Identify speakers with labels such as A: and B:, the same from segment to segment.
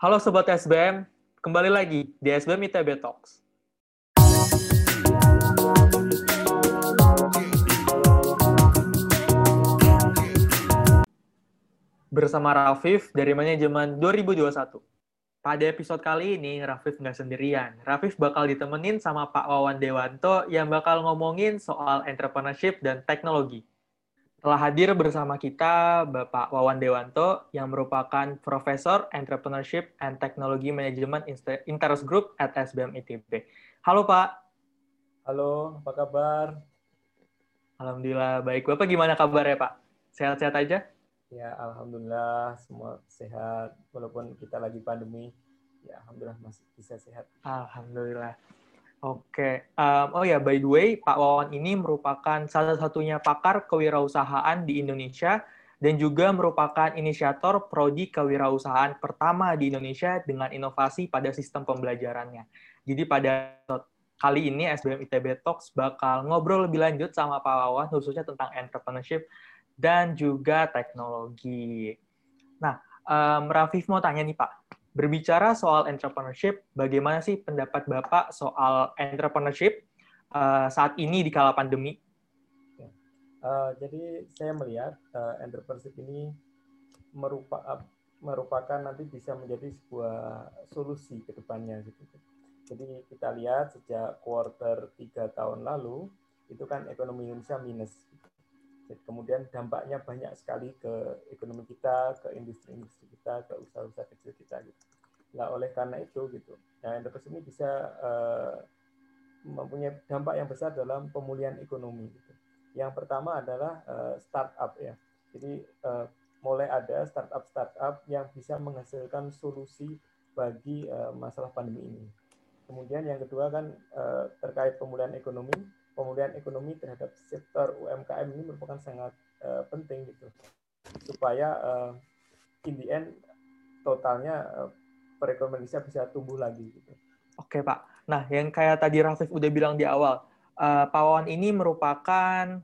A: Halo Sobat SBM, kembali lagi di SBM ITB Talks. Bersama Rafif dari manajemen 2021. Pada episode kali ini, Rafif nggak sendirian. Rafif bakal ditemenin sama Pak Wawan Dewanto yang bakal ngomongin soal entrepreneurship dan teknologi. Telah hadir bersama kita Bapak Wawan Dewanto yang merupakan Profesor Entrepreneurship and Technology Management Interest Group at SBM ITB. Halo Pak.
B: Halo, apa kabar?
A: Alhamdulillah baik. Bapak gimana kabarnya Pak? Sehat-sehat aja?
B: Ya, Alhamdulillah semua sehat. Walaupun kita lagi pandemi, ya Alhamdulillah masih bisa sehat.
A: Alhamdulillah. Oke, um, oh ya by the way, Pak Wawan ini merupakan salah satunya pakar kewirausahaan di Indonesia dan juga merupakan inisiator prodi kewirausahaan pertama di Indonesia dengan inovasi pada sistem pembelajarannya. Jadi pada kali ini SBM ITB Talks bakal ngobrol lebih lanjut sama Pak Wawan khususnya tentang entrepreneurship dan juga teknologi. Nah, um, Rafif mau tanya nih Pak, Berbicara soal entrepreneurship, bagaimana sih pendapat Bapak soal entrepreneurship uh, saat ini di kala pandemi?
B: Uh, jadi saya melihat uh, entrepreneurship ini merupakan merupakan nanti bisa menjadi sebuah solusi ke depannya gitu. Jadi kita lihat sejak quarter tiga tahun lalu itu kan ekonomi Indonesia minus. Kemudian dampaknya banyak sekali ke ekonomi kita, ke industri-industri kita, ke usaha-usaha kecil kita. Gitu. Nah, oleh karena itu, gitu, nah enterprise ini bisa uh, mempunyai dampak yang besar dalam pemulihan ekonomi. Gitu. Yang pertama adalah uh, startup ya. Jadi uh, mulai ada startup-startup yang bisa menghasilkan solusi bagi uh, masalah pandemi ini. Kemudian yang kedua kan terkait pemulihan ekonomi, pemulihan ekonomi terhadap sektor UMKM ini merupakan sangat uh, penting gitu supaya uh, in the end totalnya uh, perekonomian Indonesia bisa tumbuh lagi gitu.
A: Oke Pak. Nah yang kayak tadi Rafif udah bilang di awal, uh, Pak Wawan ini merupakan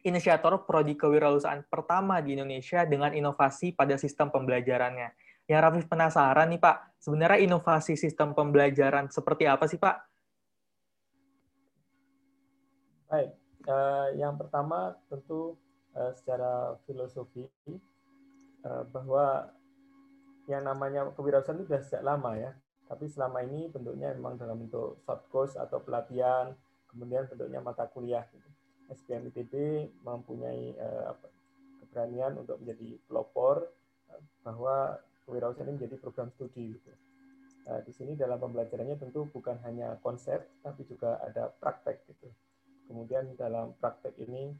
A: inisiator prodi kewirausahaan pertama di Indonesia dengan inovasi pada sistem pembelajarannya. Yang Rafif penasaran nih Pak, sebenarnya inovasi sistem pembelajaran seperti apa sih Pak?
B: Baik, uh, yang pertama tentu uh, secara filosofi uh, bahwa yang namanya kewirausahaan itu sudah sejak lama ya, tapi selama ini bentuknya memang dalam bentuk short course atau pelatihan, kemudian bentuknya mata kuliah. Gitu. ITB mempunyai keberanian untuk menjadi pelopor bahwa kewirausahaan ini menjadi program studi. Gitu. Di sini dalam pembelajarannya tentu bukan hanya konsep, tapi juga ada praktek gitu Kemudian dalam praktek ini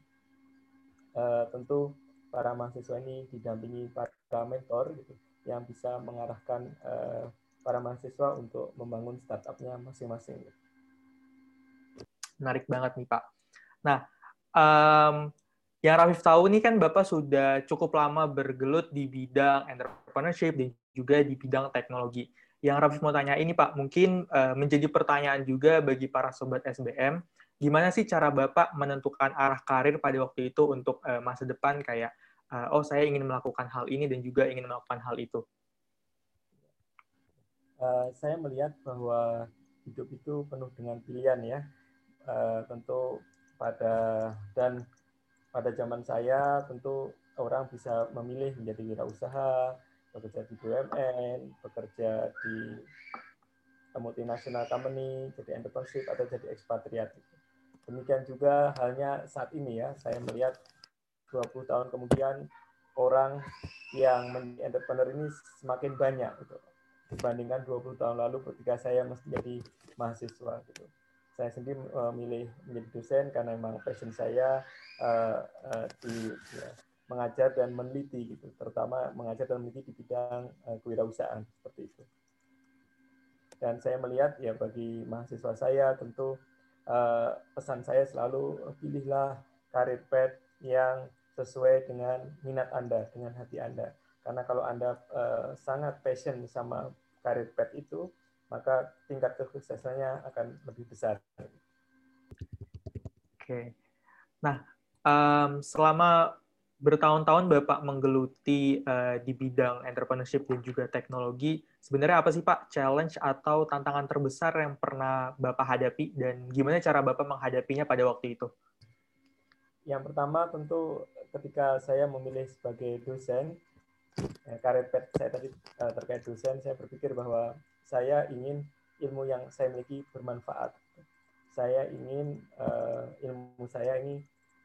B: uh, tentu para mahasiswa ini didampingi para mentor gitu, yang bisa mengarahkan uh, para mahasiswa untuk membangun startupnya masing-masing.
A: Menarik banget nih Pak. Nah, um, yang Rafif tahu nih kan Bapak sudah cukup lama bergelut di bidang entrepreneurship dan juga di bidang teknologi. Yang Rafif mau tanya ini Pak, mungkin uh, menjadi pertanyaan juga bagi para sobat SBM gimana sih cara Bapak menentukan arah karir pada waktu itu untuk uh, masa depan kayak uh, oh saya ingin melakukan hal ini dan juga ingin melakukan hal itu?
B: Uh, saya melihat bahwa hidup itu penuh dengan pilihan ya. Uh, tentu pada dan pada zaman saya tentu orang bisa memilih menjadi wirausaha, bekerja di BUMN, bekerja di multinational company, jadi entrepreneurship atau jadi ekspatriat. Gitu. Demikian juga halnya saat ini ya, saya melihat 20 tahun kemudian orang yang menjadi entrepreneur ini semakin banyak gitu. dibandingkan 20 tahun lalu ketika saya menjadi mahasiswa gitu. Saya sendiri memilih menjadi dosen karena memang passion saya uh, uh, di ya, mengajar dan meneliti gitu, terutama mengajar dan meneliti di bidang uh, kewirausahaan seperti itu. Dan saya melihat ya bagi mahasiswa saya tentu Eh, pesan saya selalu pilihlah karir pet yang sesuai dengan minat Anda, dengan hati Anda. Karena kalau Anda uh, sangat passion sama karir pet itu, maka tingkat kesuksesannya akan lebih besar.
A: Oke. Nah, um, selama bertahun-tahun Bapak menggeluti uh, di bidang entrepreneurship dan juga teknologi. Sebenarnya apa sih Pak challenge atau tantangan terbesar yang pernah Bapak hadapi dan gimana cara Bapak menghadapinya pada waktu itu?
B: Yang pertama tentu ketika saya memilih sebagai dosen, eh, karir saya tadi uh, terkait dosen, saya berpikir bahwa saya ingin ilmu yang saya miliki bermanfaat. Saya ingin uh, ilmu saya ini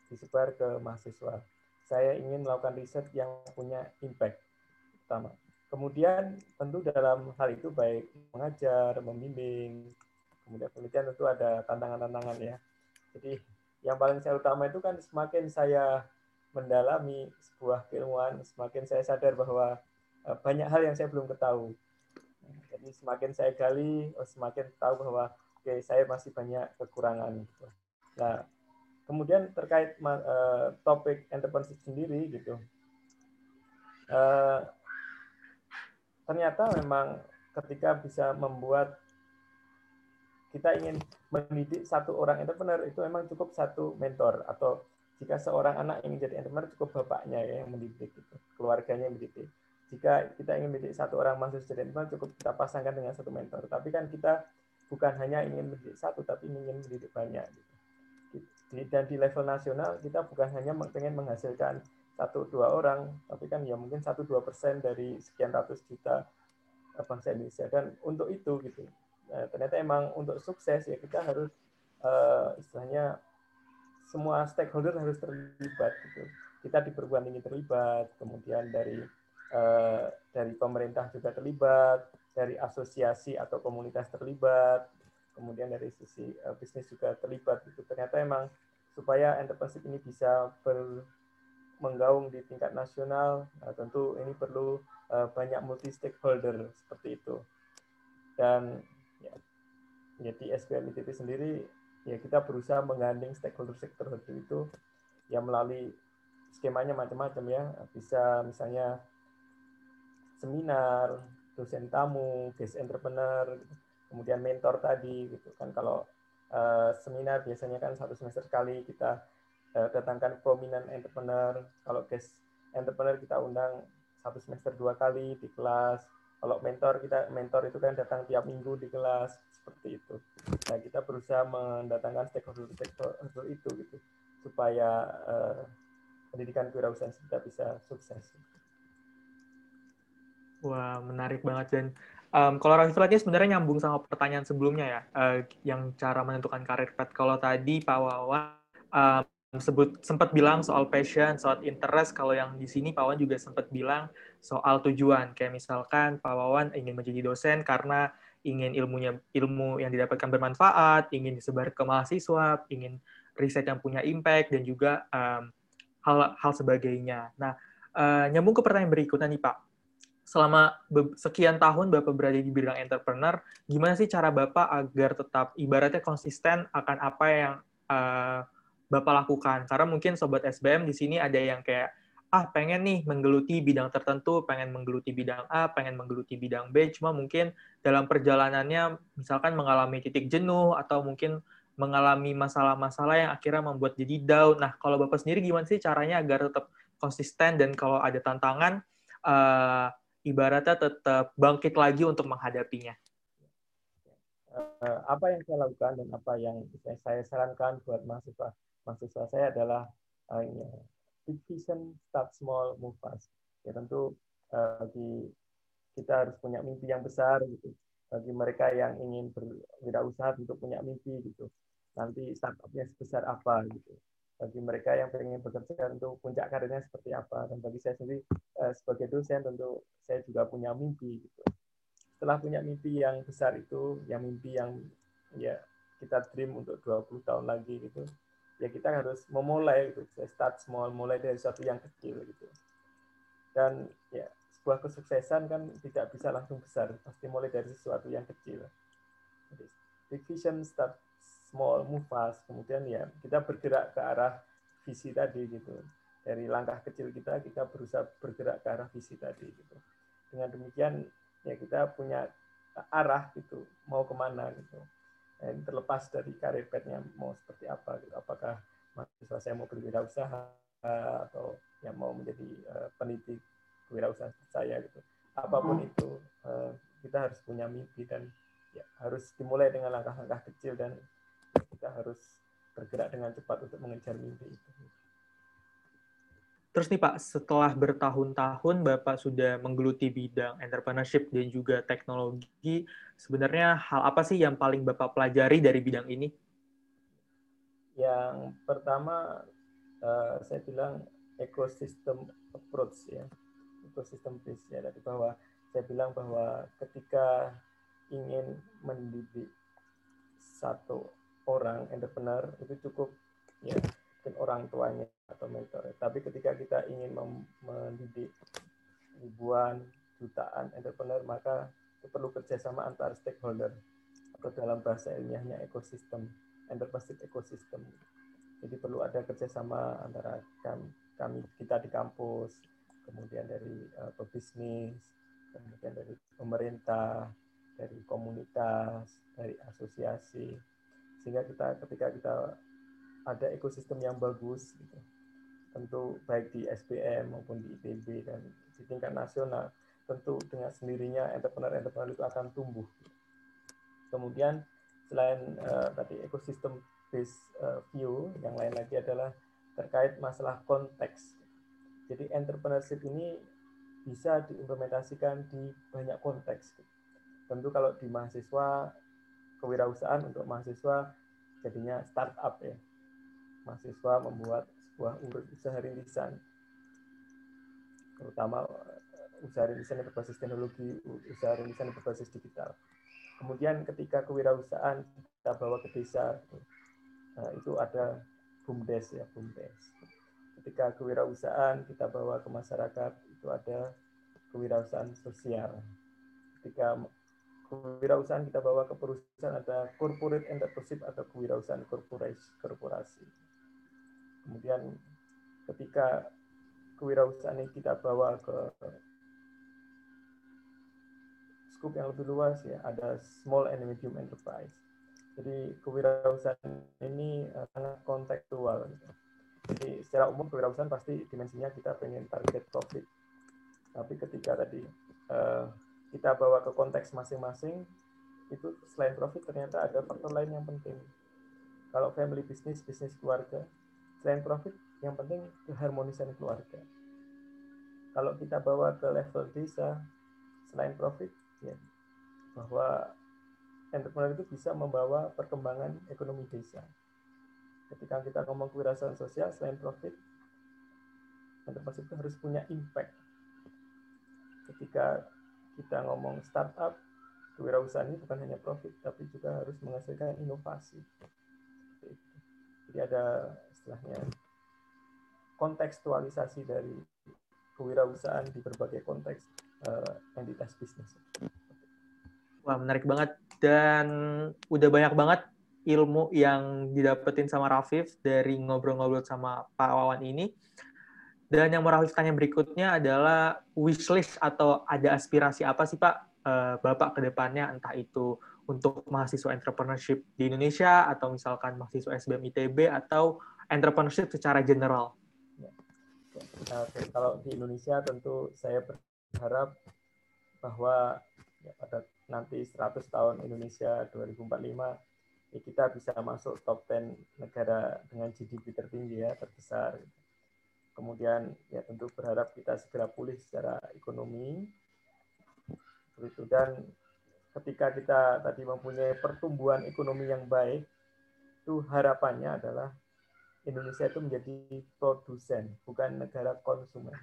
B: disebar ke mahasiswa saya ingin melakukan riset yang punya impact pertama. Kemudian tentu dalam hal itu baik mengajar, membimbing, kemudian penelitian tentu ada tantangan-tantangan ya. Jadi yang paling saya utama itu kan semakin saya mendalami sebuah keilmuan, semakin saya sadar bahwa eh, banyak hal yang saya belum ketahui. Jadi semakin saya gali, oh, semakin tahu bahwa oke okay, saya masih banyak kekurangan. Nah, Kemudian terkait uh, topik entrepreneurship sendiri gitu, uh, ternyata memang ketika bisa membuat kita ingin mendidik satu orang entrepreneur itu memang cukup satu mentor atau jika seorang anak ingin jadi entrepreneur cukup bapaknya ya yang mendidik gitu, keluarganya yang mendidik. Jika kita ingin mendidik satu orang masuk jadi entrepreneur cukup kita pasangkan dengan satu mentor. Tapi kan kita bukan hanya ingin mendidik satu tapi ingin mendidik banyak. Gitu dan di level nasional kita bukan hanya pengen menghasilkan satu dua orang, tapi kan ya mungkin satu dua persen dari sekian ratus juta eh, bangsa Indonesia. Dan untuk itu gitu, nah, ternyata emang untuk sukses ya kita harus uh, istilahnya semua stakeholder harus terlibat gitu. Kita di perguruan tinggi terlibat, kemudian dari uh, dari pemerintah juga terlibat, dari asosiasi atau komunitas terlibat, kemudian dari sisi uh, bisnis juga terlibat itu ternyata emang supaya entrepreneurship ini bisa ber, menggaung di tingkat nasional nah, tentu ini perlu uh, banyak multi stakeholder seperti itu. Dan ya, ya di SPM ITT sendiri ya kita berusaha menggandeng stakeholder stakeholder itu yang melalui skemanya macam-macam ya. Bisa misalnya seminar dosen tamu guest entrepreneur kemudian mentor tadi gitu kan. Kalau uh, seminar biasanya kan satu semester sekali kita uh, datangkan prominent entrepreneur. Kalau guest entrepreneur kita undang satu semester dua kali di kelas. Kalau mentor kita mentor itu kan datang tiap minggu di kelas seperti itu. Nah kita berusaha mendatangkan stakeholder stakeholder itu gitu supaya uh, pendidikan kewirausahaan kita bisa sukses.
A: Wah, menarik banget dan Um, kalau refleksnya sebenarnya nyambung sama pertanyaan sebelumnya ya, uh, yang cara menentukan karir pet. Kalau tadi Pak Wawan um, sebut sempat bilang soal passion, soal interest. Kalau yang di sini Pak Wawan juga sempat bilang soal tujuan. Kayak misalkan Pak Wawan ingin menjadi dosen karena ingin ilmunya ilmu yang didapatkan bermanfaat, ingin disebar ke mahasiswa, ingin riset yang punya impact dan juga um, hal hal sebagainya. Nah, uh, nyambung ke pertanyaan berikutnya nih Pak selama sekian tahun Bapak berada di bidang entrepreneur, gimana sih cara Bapak agar tetap ibaratnya konsisten akan apa yang uh, Bapak lakukan? Karena mungkin sobat SBM di sini ada yang kayak ah pengen nih menggeluti bidang tertentu, pengen menggeluti bidang A, pengen menggeluti bidang B, cuma mungkin dalam perjalanannya misalkan mengalami titik jenuh atau mungkin mengalami masalah-masalah yang akhirnya membuat jadi down. Nah, kalau Bapak sendiri gimana sih caranya agar tetap konsisten dan kalau ada tantangan uh, ibaratnya tetap bangkit lagi untuk menghadapinya.
B: Uh, apa yang saya lakukan dan apa yang saya sarankan buat mahasiswa mahasiswa saya adalah big vision, start small, move fast. Ya tentu uh, bagi kita harus punya mimpi yang besar gitu. Bagi mereka yang ingin berwirausaha tentu punya mimpi gitu. Nanti startupnya sebesar apa gitu bagi mereka yang ingin bekerja untuk puncak karirnya seperti apa. Dan bagi saya sendiri eh, sebagai dosen tentu saya juga punya mimpi gitu. Setelah punya mimpi yang besar itu yang mimpi yang ya kita dream untuk 20 tahun lagi gitu ya kita harus memulai gitu. Start small mulai dari sesuatu yang kecil gitu. Dan ya sebuah kesuksesan kan tidak bisa langsung besar. Pasti mulai dari sesuatu yang kecil. Jadi big vision start small move fast. Kemudian ya kita bergerak ke arah visi tadi gitu. Dari langkah kecil kita kita berusaha bergerak ke arah visi tadi gitu. Dengan demikian ya kita punya arah gitu mau ke mana gitu. Dan terlepas dari karir petnya mau seperti apa gitu. Apakah mahasiswa saya mau berwirausaha atau yang mau menjadi uh, peneliti kewirausahaan saya gitu. Apa pun hmm. itu uh, kita harus punya mimpi dan ya, harus dimulai dengan langkah-langkah kecil dan kita harus bergerak dengan cepat untuk mengejar mimpi itu.
A: Terus nih Pak, setelah bertahun-tahun Bapak sudah menggeluti bidang entrepreneurship dan juga teknologi, sebenarnya hal apa sih yang paling Bapak pelajari dari bidang ini?
B: Yang pertama, uh, saya bilang ekosistem approach ya, ekosistem base ya, dari bahwa saya bilang bahwa ketika ingin mendidik satu orang entrepreneur itu cukup ya mungkin orang tuanya atau mentor. Tapi ketika kita ingin mendidik ribuan, jutaan entrepreneur, maka itu perlu kerjasama antar stakeholder atau dalam bahasa ilmiahnya ekosistem, entrepreneurship ekosistem. Jadi perlu ada kerjasama antara kami, kami kita di kampus, kemudian dari uh, pebisnis, kemudian dari pemerintah, dari komunitas, dari asosiasi, sehingga kita ketika kita ada ekosistem yang bagus gitu. tentu baik di SBM maupun di ITB dan di tingkat nasional tentu dengan sendirinya entrepreneur-entrepreneur itu akan tumbuh. Kemudian selain uh, tadi ekosistem based uh, view yang lain lagi adalah terkait masalah konteks. Jadi entrepreneurship ini bisa diimplementasikan di banyak konteks. Tentu kalau di mahasiswa kewirausahaan untuk mahasiswa jadinya startup ya mahasiswa membuat sebuah usaha rintisan, terutama eh, usaha rintisan yang berbasis teknologi, usaha rintisan yang berbasis digital. Kemudian ketika kewirausahaan kita bawa ke desa, eh, itu ada BUMDes ya, BUMDes. Ketika kewirausahaan kita bawa ke masyarakat, itu ada kewirausahaan sosial. Ketika kewirausahaan kita bawa ke perusahaan ada corporate entrepreneurship atau kewirausahaan korporasi. Kemudian ketika kewirausahaan ini kita bawa ke skup yang lebih luas ya, ada small and medium enterprise. Jadi kewirausahaan ini eh, sangat kontekstual. Jadi secara umum kewirausahaan pasti dimensinya kita pengen target profit. Tapi ketika tadi uh, kita bawa ke konteks masing-masing, itu selain profit ternyata ada faktor lain yang penting. Kalau family business, bisnis keluarga, selain profit yang penting keharmonisan keluarga. Kalau kita bawa ke level desa selain profit ya bahwa entrepreneur itu bisa membawa perkembangan ekonomi desa. Ketika kita ngomong kewirausahaan sosial selain profit entrepreneur itu harus punya impact. Ketika kita ngomong startup kewirausahaan ini bukan hanya profit tapi juga harus menghasilkan inovasi. Jadi ada istilahnya kontekstualisasi dari kewirausahaan di berbagai konteks uh, entitas bisnis.
A: Wah, menarik banget dan udah banyak banget ilmu yang didapetin sama Rafif dari ngobrol-ngobrol sama Pak Wawan ini. Dan yang mau Rafif tanya berikutnya adalah wishlist atau ada aspirasi apa sih Pak uh, Bapak ke depannya entah itu untuk mahasiswa entrepreneurship di Indonesia atau misalkan mahasiswa SBM ITB atau entrepreneurship secara general?
B: Ya. Oke, kalau di Indonesia tentu saya berharap bahwa ya, pada nanti 100 tahun Indonesia 2045 ya kita bisa masuk top 10 negara dengan GDP tertinggi ya terbesar. Kemudian ya tentu berharap kita segera pulih secara ekonomi. Begitu dan ketika kita tadi mempunyai pertumbuhan ekonomi yang baik, itu harapannya adalah Indonesia itu menjadi produsen, bukan negara konsumen.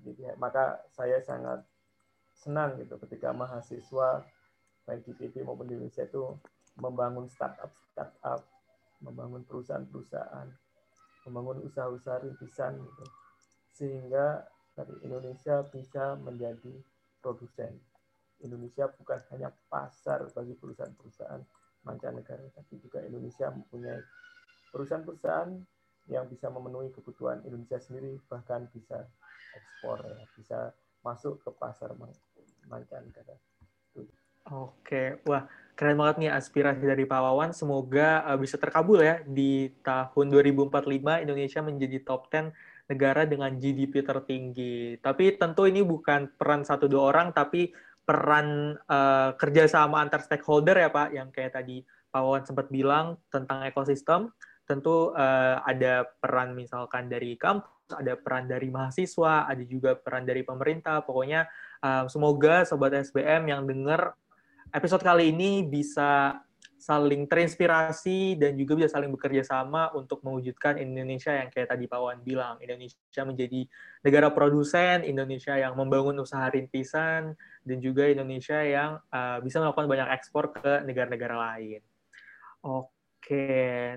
B: Jadi, maka saya sangat senang gitu ketika mahasiswa baik di PP maupun di Indonesia itu membangun startup startup, membangun perusahaan-perusahaan, membangun usaha-usaha rintisan gitu. Sehingga dari Indonesia bisa menjadi produsen. Indonesia bukan hanya pasar bagi perusahaan-perusahaan mancanegara, tapi juga Indonesia mempunyai perusahaan-perusahaan yang bisa memenuhi kebutuhan Indonesia sendiri bahkan bisa ekspor ya, bisa masuk ke pasar mancanegara.
A: Oke, wah keren banget nih aspirasi dari Pak Wawan. Semoga uh, bisa terkabul ya di tahun 2045 Indonesia menjadi top 10 negara dengan GDP tertinggi. Tapi tentu ini bukan peran satu dua orang, tapi peran uh, kerjasama antar stakeholder ya Pak, yang kayak tadi Pak Wawan sempat bilang tentang ekosistem. Tentu uh, ada peran misalkan dari kampus, ada peran dari mahasiswa, ada juga peran dari pemerintah. Pokoknya uh, semoga Sobat SBM yang dengar episode kali ini bisa saling terinspirasi dan juga bisa saling bekerja sama untuk mewujudkan Indonesia yang kayak tadi Pak Wan bilang, Indonesia menjadi negara produsen, Indonesia yang membangun usaha rintisan, dan juga Indonesia yang uh, bisa melakukan banyak ekspor ke negara-negara lain. Oke,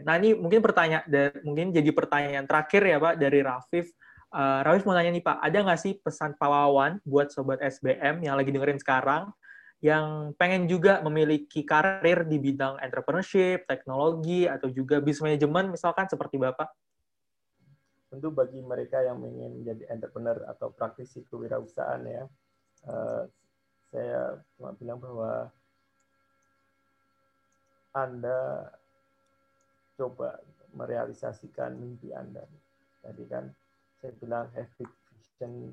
A: nah ini mungkin pertanyaan, mungkin jadi pertanyaan terakhir ya Pak dari Rafif. Uh, Rafif mau nanya nih Pak, ada nggak sih pesan Pak buat Sobat SBM yang lagi dengerin sekarang yang pengen juga memiliki karir di bidang entrepreneurship, teknologi, atau juga business management, misalkan seperti Bapak?
B: Tentu bagi mereka yang ingin menjadi entrepreneur atau praktisi kewirausahaan ya, uh, saya cuma bilang bahwa Anda coba merealisasikan mimpi Anda. Tadi kan saya bilang have big vision,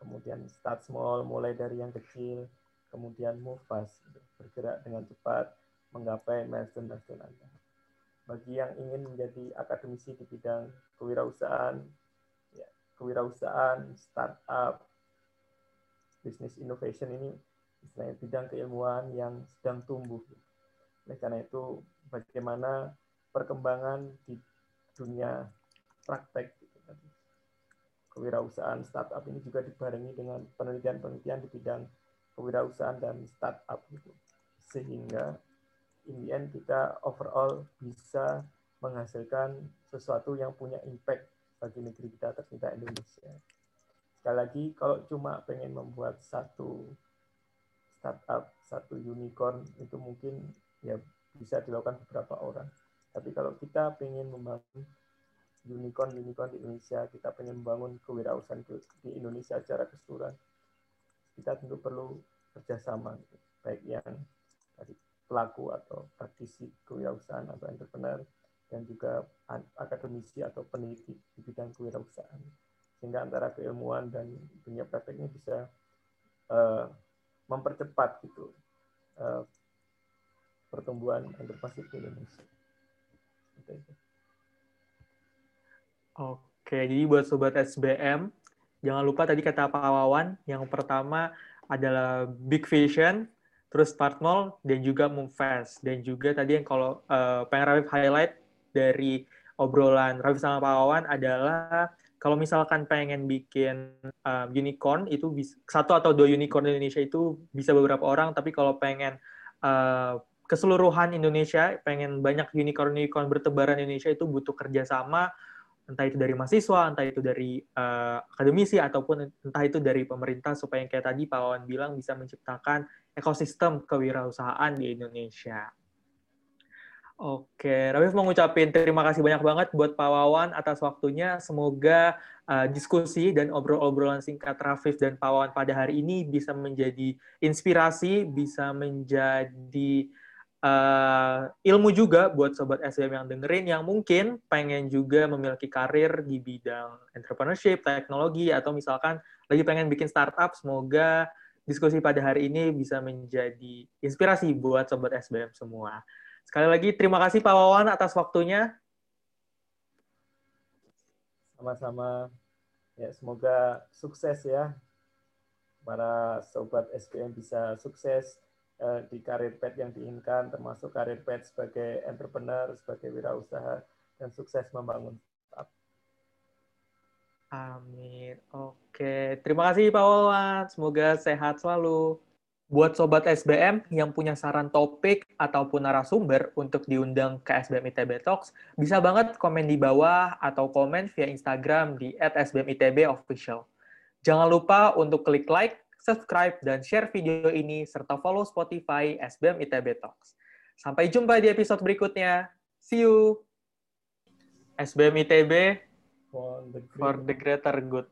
B: kemudian start small, mulai dari yang kecil, kemudian move fast, bergerak dengan cepat, menggapai milestone-milestone Anda. Bagi yang ingin menjadi akademisi di bidang kewirausahaan, ya, kewirausahaan, startup, business innovation ini istilahnya bidang keilmuan yang sedang tumbuh. Oleh karena itu, bagaimana perkembangan di dunia praktek gitu kewirausahaan startup ini juga dibarengi dengan penelitian-penelitian di bidang kewirausahaan dan startup gitu. Sehingga in the end kita overall bisa menghasilkan sesuatu yang punya impact bagi negeri kita tercinta Indonesia. Sekali lagi, kalau cuma pengen membuat satu startup, satu unicorn, itu mungkin ya bisa dilakukan beberapa orang. Tapi kalau kita pengen membangun unicorn-unicorn di Indonesia, kita pengen membangun kewirausahaan di Indonesia secara keseluruhan, kita tentu perlu kerjasama, baik yang dari pelaku atau praktisi kewirausahaan atau entrepreneur, dan juga akademisi atau peneliti di bidang kewirausahaan. Sehingga antara keilmuan dan dunia prakteknya bisa uh, mempercepat gitu uh, pertumbuhan entrepreneurship di Indonesia.
A: Oke, jadi buat sobat SBM, jangan lupa tadi kata Pak Wawan, yang pertama adalah big vision, terus start small, dan juga move fast. Dan juga tadi yang kalau uh, pengen Rafif highlight dari obrolan Rafif sama Pak Wawan adalah kalau misalkan pengen bikin uh, unicorn itu bisa, satu atau dua unicorn di Indonesia itu bisa beberapa orang, tapi kalau pengen uh, keseluruhan Indonesia, pengen banyak unicorn-unicorn bertebaran Indonesia itu butuh kerjasama, entah itu dari mahasiswa, entah itu dari uh, akademisi, ataupun entah itu dari pemerintah, supaya yang kayak tadi Pak Wawan bilang bisa menciptakan ekosistem kewirausahaan di Indonesia. Oke, Rafif mau ngucapin terima kasih banyak banget buat Pak Wawan atas waktunya. Semoga uh, diskusi dan obrol-obrolan singkat Rafif dan Pak Wawan pada hari ini bisa menjadi inspirasi, bisa menjadi uh, ilmu juga buat sobat SBM yang dengerin yang mungkin pengen juga memiliki karir di bidang entrepreneurship, teknologi atau misalkan lagi pengen bikin startup, semoga diskusi pada hari ini bisa menjadi inspirasi buat sobat SBM semua. Sekali lagi terima kasih Pak Wawan atas waktunya.
B: Sama-sama. Ya, semoga sukses ya. Para sobat SBM bisa sukses di karir pet yang diinginkan, termasuk karir pet sebagai entrepreneur, sebagai wirausaha, dan sukses membangun startup.
A: Amin. Oke, terima kasih Pak Wawan. Semoga sehat selalu. Buat Sobat SBM yang punya saran topik ataupun narasumber untuk diundang ke SBM ITB Talks, bisa banget komen di bawah atau komen via Instagram di @sbmitbofficial. Jangan lupa untuk klik like, subscribe, dan share video ini, serta follow Spotify SBM ITB Talks. Sampai jumpa di episode berikutnya. See you! SBM ITB
B: for the,
A: for the greater good.